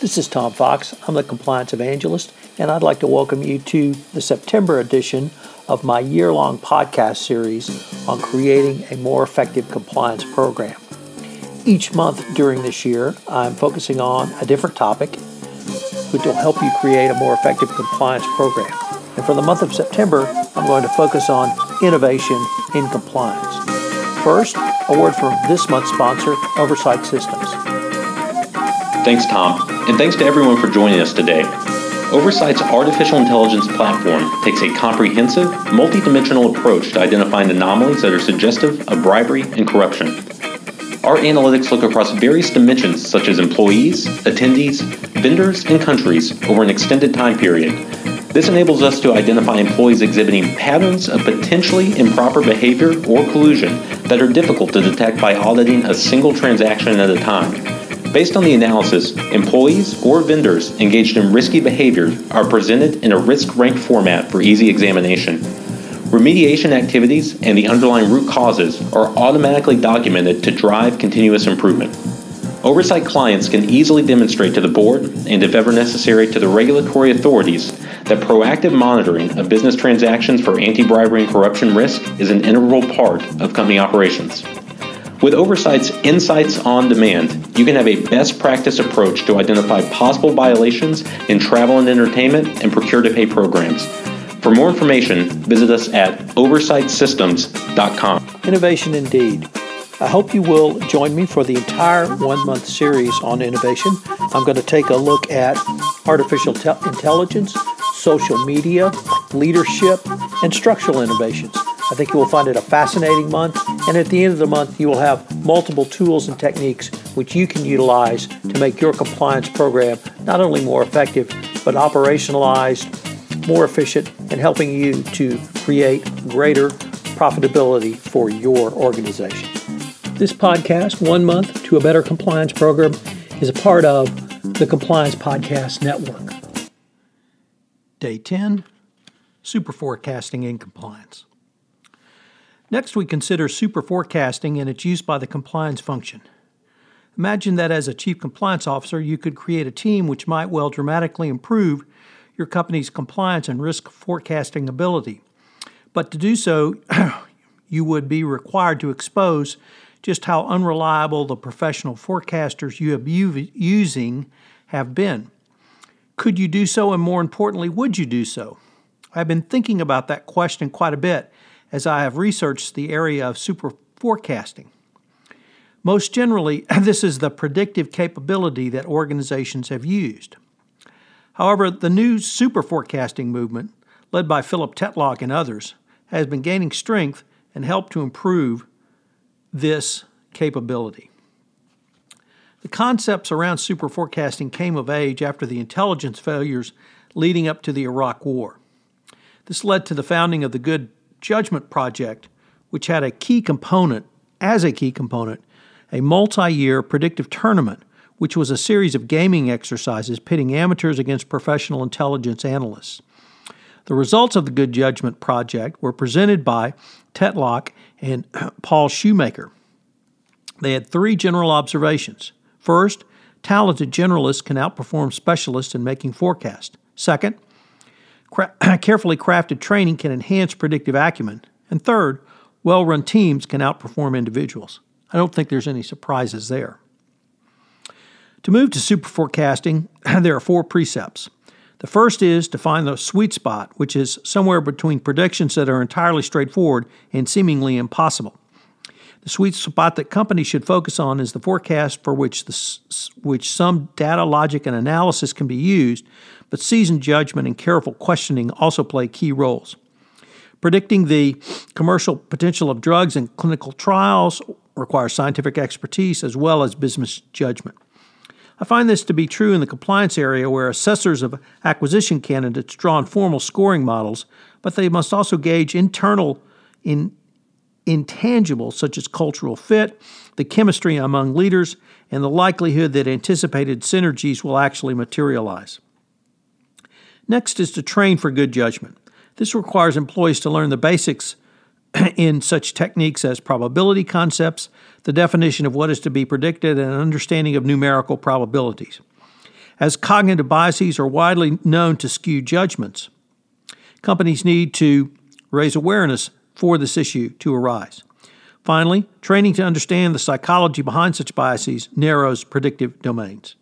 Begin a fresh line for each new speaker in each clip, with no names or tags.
This is Tom Fox. I'm the Compliance Evangelist, and I'd like to welcome you to the September edition of my year long podcast series on creating a more effective compliance program. Each month during this year, I'm focusing on a different topic which will help you create a more effective compliance program. And for the month of September, I'm going to focus on innovation in compliance. First, a word from this month's sponsor, Oversight Systems.
Thanks, Tom, and thanks to everyone for joining us today. Oversight's artificial intelligence platform takes a comprehensive, multidimensional approach to identifying anomalies that are suggestive of bribery and corruption. Our analytics look across various dimensions such as employees, attendees, vendors, and countries over an extended time period. This enables us to identify employees exhibiting patterns of potentially improper behavior or collusion that are difficult to detect by auditing a single transaction at a time. Based on the analysis, employees or vendors engaged in risky behavior are presented in a risk ranked format for easy examination. Remediation activities and the underlying root causes are automatically documented to drive continuous improvement. Oversight clients can easily demonstrate to the board, and if ever necessary, to the regulatory authorities, that proactive monitoring of business transactions for anti bribery and corruption risk is an integral part of company operations. With Oversight's Insights on Demand, you can have a best practice approach to identify possible violations in travel and entertainment and procure to pay programs. For more information, visit us at oversightsystems.com.
Innovation indeed. I hope you will join me for the entire one month series on innovation. I'm going to take a look at artificial te- intelligence, social media, leadership, and structural innovations. I think you will find it a fascinating month, and at the end of the month, you will have multiple tools and techniques which you can utilize to make your compliance program not only more effective, but operationalized, more efficient, and helping you to create greater profitability for your organization. This podcast, One Month to a Better Compliance Program, is a part of the Compliance Podcast Network. Day 10 Super Forecasting in Compliance. Next, we consider super forecasting and its use by the compliance function. Imagine that as a chief compliance officer, you could create a team which might well dramatically improve your company's compliance and risk forecasting ability. But to do so, you would be required to expose just how unreliable the professional forecasters you have using have been. Could you do so, and more importantly, would you do so? I've been thinking about that question quite a bit as I have researched the area of super forecasting. Most generally, this is the predictive capability that organizations have used. However, the new super forecasting movement, led by Philip Tetlock and others, has been gaining strength and helped to improve this capability. The concepts around super forecasting came of age after the intelligence failures leading up to the Iraq War. This led to the founding of the Good Judgment Project, which had a key component, as a key component, a multi year predictive tournament, which was a series of gaming exercises pitting amateurs against professional intelligence analysts. The results of the Good Judgment Project were presented by Tetlock and Paul Schoemaker. They had three general observations. First, talented generalists can outperform specialists in making forecasts. Second, carefully crafted training can enhance predictive acumen. And third, well run teams can outperform individuals. I don't think there's any surprises there. To move to super forecasting, there are four precepts. The first is to find the sweet spot, which is somewhere between predictions that are entirely straightforward and seemingly impossible. The sweet spot that companies should focus on is the forecast for which, the, which some data logic and analysis can be used, but seasoned judgment and careful questioning also play key roles. Predicting the commercial potential of drugs in clinical trials requires scientific expertise as well as business judgment. I find this to be true in the compliance area where assessors of acquisition candidates draw on formal scoring models, but they must also gauge internal in intangibles such as cultural fit, the chemistry among leaders, and the likelihood that anticipated synergies will actually materialize. Next is to train for good judgment. This requires employees to learn the basics in such techniques as probability concepts, the definition of what is to be predicted, and an understanding of numerical probabilities. As cognitive biases are widely known to skew judgments, companies need to raise awareness for this issue to arise. Finally, training to understand the psychology behind such biases narrows predictive domains.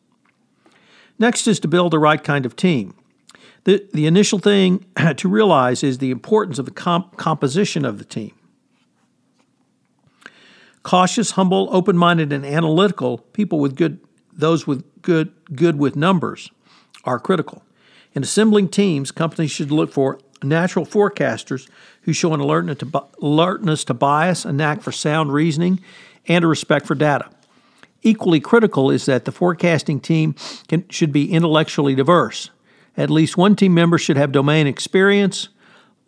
Next is to build the right kind of team. The, the initial thing to realize is the importance of the comp- composition of the team. Cautious, humble, open-minded, and analytical people with good those with good good with numbers are critical. In assembling teams, companies should look for natural forecasters who show an alertness to, bias, a knack for sound reasoning, and a respect for data. Equally critical is that the forecasting team can, should be intellectually diverse. At least one team member should have domain experience,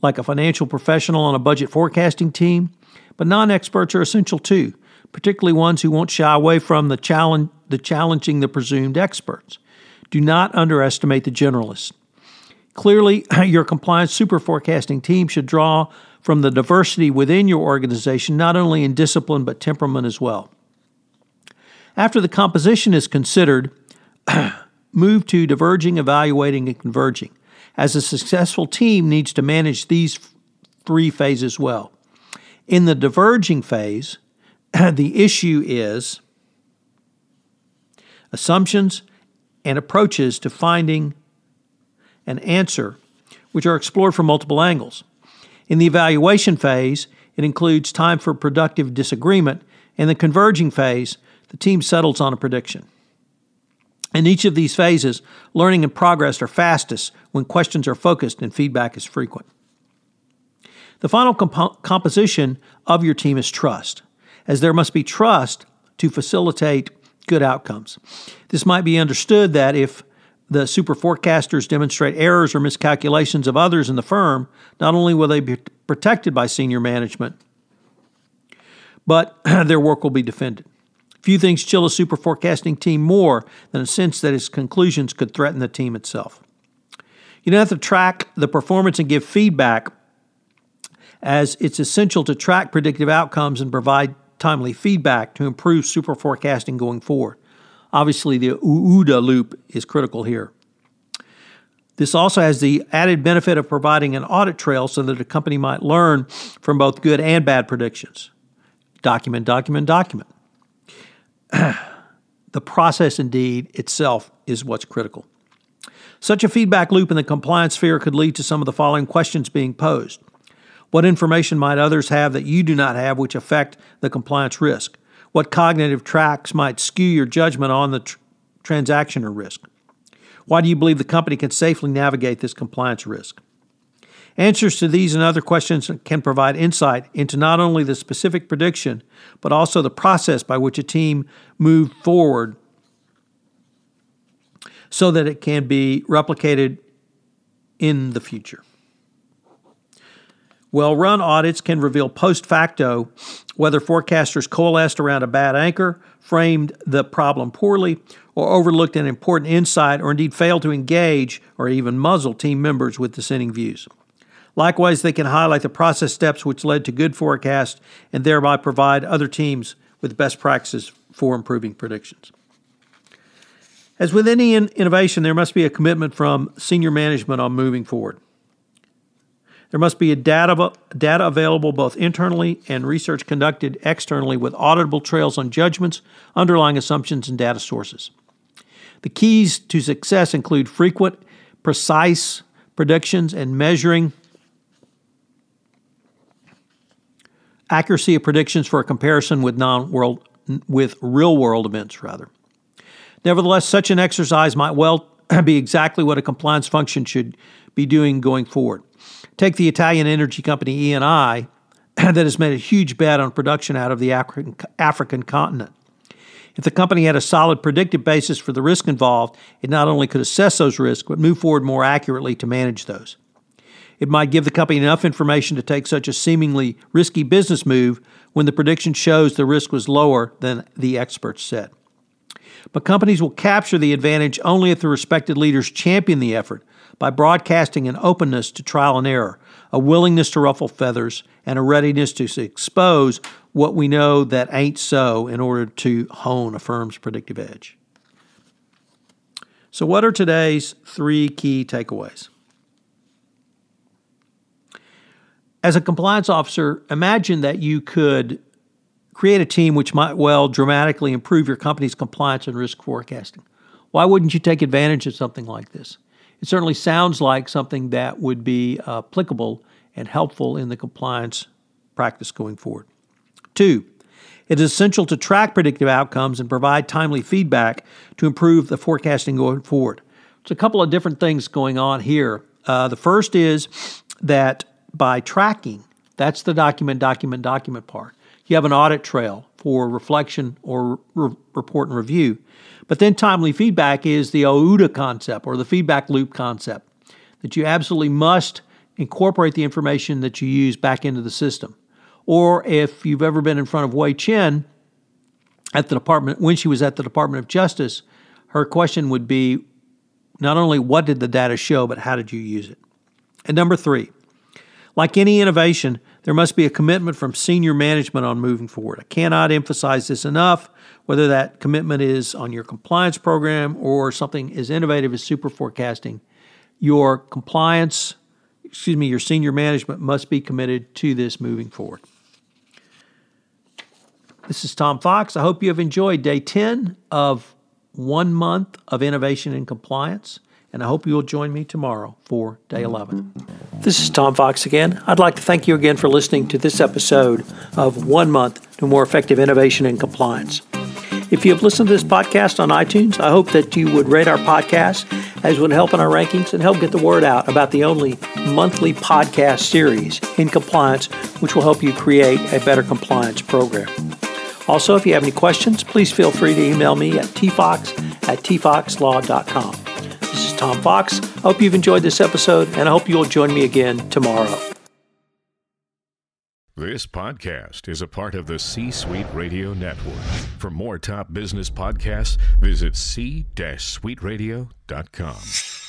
like a financial professional on a budget forecasting team, but non experts are essential too, particularly ones who won't shy away from the, challenge, the challenging the presumed experts. Do not underestimate the generalists. Clearly, your compliance super forecasting team should draw from the diversity within your organization, not only in discipline but temperament as well. After the composition is considered, move to diverging, evaluating, and converging, as a successful team needs to manage these three phases well. In the diverging phase, the issue is assumptions and approaches to finding an answer, which are explored from multiple angles. In the evaluation phase, it includes time for productive disagreement. In the converging phase, the team settles on a prediction. In each of these phases, learning and progress are fastest when questions are focused and feedback is frequent. The final comp- composition of your team is trust, as there must be trust to facilitate good outcomes. This might be understood that if the super forecasters demonstrate errors or miscalculations of others in the firm, not only will they be protected by senior management, but their work will be defended. Few things chill a super forecasting team more than a sense that its conclusions could threaten the team itself. You don't have to track the performance and give feedback, as it's essential to track predictive outcomes and provide timely feedback to improve super forecasting going forward. Obviously, the OODA loop is critical here. This also has the added benefit of providing an audit trail so that a company might learn from both good and bad predictions. Document, document, document. the process, indeed, itself is what's critical. Such a feedback loop in the compliance sphere could lead to some of the following questions being posed. What information might others have that you do not have which affect the compliance risk? What cognitive tracks might skew your judgment on the tr- transaction or risk? Why do you believe the company can safely navigate this compliance risk? Answers to these and other questions can provide insight into not only the specific prediction, but also the process by which a team moved forward so that it can be replicated in the future. Well run audits can reveal post facto whether forecasters coalesced around a bad anchor, framed the problem poorly, or overlooked an important insight, or indeed failed to engage or even muzzle team members with dissenting views. Likewise, they can highlight the process steps which led to good forecasts and thereby provide other teams with best practices for improving predictions. As with any innovation, there must be a commitment from senior management on moving forward. There must be a data, data available both internally and research conducted externally with auditable trails on judgments, underlying assumptions, and data sources. The keys to success include frequent, precise predictions and measuring accuracy of predictions for a comparison with non-world with real-world events rather. Nevertheless, such an exercise might well be exactly what a compliance function should be doing going forward. Take the Italian energy company Eni that has made a huge bet on production out of the African, African continent. If the company had a solid predictive basis for the risk involved, it not only could assess those risks, but move forward more accurately to manage those. It might give the company enough information to take such a seemingly risky business move when the prediction shows the risk was lower than the experts said. But companies will capture the advantage only if the respected leaders champion the effort by broadcasting an openness to trial and error, a willingness to ruffle feathers, and a readiness to expose what we know that ain't so in order to hone a firm's predictive edge. So, what are today's three key takeaways? As a compliance officer, imagine that you could create a team which might well dramatically improve your company's compliance and risk forecasting. Why wouldn't you take advantage of something like this? It certainly sounds like something that would be applicable and helpful in the compliance practice going forward. Two, it is essential to track predictive outcomes and provide timely feedback to improve the forecasting going forward. There's a couple of different things going on here. Uh, the first is that by tracking, that's the document, document, document part. You have an audit trail for reflection or re- report and review. But then timely feedback is the OODA concept or the feedback loop concept that you absolutely must incorporate the information that you use back into the system. Or if you've ever been in front of Hui Chen at the department when she was at the Department of Justice, her question would be not only what did the data show, but how did you use it? And number three, like any innovation, there must be a commitment from senior management on moving forward. I cannot emphasize this enough, whether that commitment is on your compliance program or something as innovative as super forecasting. Your compliance, excuse me, your senior management must be committed to this moving forward. This is Tom Fox. I hope you have enjoyed day 10 of one month of innovation and compliance and I hope you will join me tomorrow for day 11. This is Tom Fox again. I'd like to thank you again for listening to this episode of One Month to More Effective Innovation and Compliance. If you have listened to this podcast on iTunes, I hope that you would rate our podcast as would help in our rankings and help get the word out about the only monthly podcast series in compliance, which will help you create a better compliance program. Also, if you have any questions, please feel free to email me at tfox at tfoxlaw.com. This is Tom Fox. I hope you've enjoyed this episode, and I hope you'll join me again tomorrow.
This podcast is a part of the C Suite Radio Network. For more top business podcasts, visit c-suiteradio.com.